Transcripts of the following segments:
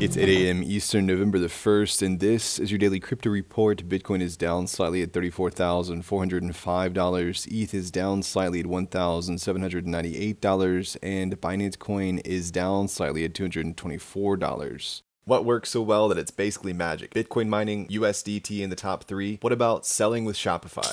It's 8 a.m. Eastern, November the 1st, and this is your daily crypto report. Bitcoin is down slightly at $34,405. ETH is down slightly at $1,798, and Binance Coin is down slightly at $224. What works so well that it's basically magic? Bitcoin mining, USDT in the top three. What about selling with Shopify?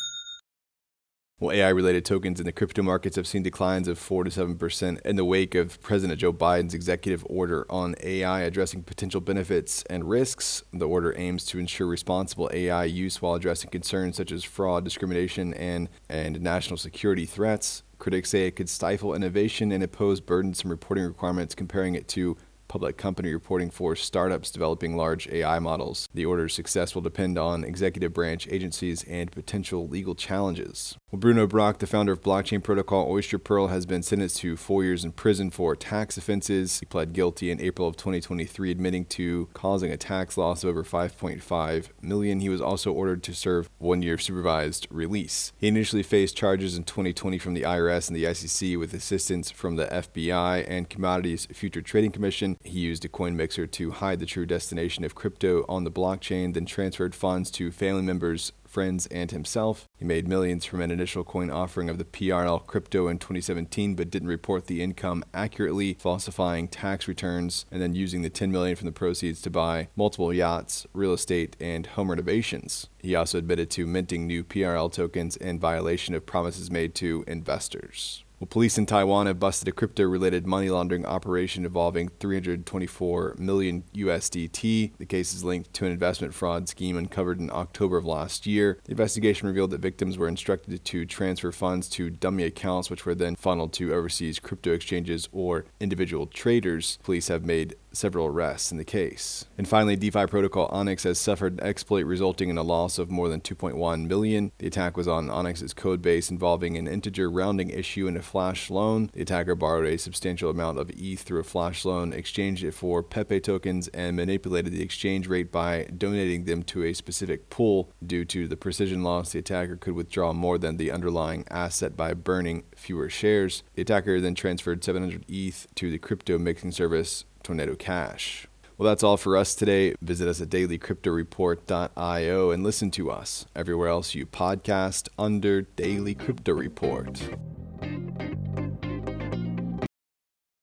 Well, AI related tokens in the crypto markets have seen declines of 4 to 7% in the wake of President Joe Biden's executive order on AI addressing potential benefits and risks. The order aims to ensure responsible AI use while addressing concerns such as fraud, discrimination, and, and national security threats. Critics say it could stifle innovation and impose burdensome reporting requirements, comparing it to public company reporting for startups developing large AI models. The order's success will depend on executive branch agencies and potential legal challenges. Well, Bruno Block, the founder of blockchain protocol Oyster Pearl, has been sentenced to four years in prison for tax offenses. He pled guilty in April of 2023, admitting to causing a tax loss of over 5.5 million. He was also ordered to serve one year of supervised release. He initially faced charges in 2020 from the IRS and the SEC with assistance from the FBI and Commodities Future Trading Commission. He used a coin mixer to hide the true destination of crypto on the blockchain, then transferred funds to family members, friends, and himself. He made millions from an initial coin offering of the PRL crypto in 2017, but didn't report the income accurately, falsifying tax returns, and then using the 10 million from the proceeds to buy multiple yachts, real estate, and home renovations. He also admitted to minting new PRL tokens in violation of promises made to investors. Well, police in Taiwan have busted a crypto related money laundering operation involving 324 million USDT. The case is linked to an investment fraud scheme uncovered in October of last year. The investigation revealed that victims were instructed to transfer funds to dummy accounts, which were then funneled to overseas crypto exchanges or individual traders. Police have made several arrests in the case. And finally, DeFi protocol Onyx has suffered an exploit resulting in a loss of more than 2.1 million. The attack was on Onyx's code base involving an integer rounding issue and a flash loan. The attacker borrowed a substantial amount of ETH through a flash loan, exchanged it for Pepe tokens, and manipulated the exchange rate by donating them to a specific pool. Due to the precision loss, the attacker could withdraw more than the underlying asset by burning fewer shares. The attacker then transferred 700 ETH to the crypto mixing service Tornado Cash. Well, that's all for us today. Visit us at dailycryptoreport.io and listen to us everywhere else you podcast under Daily Crypto Report.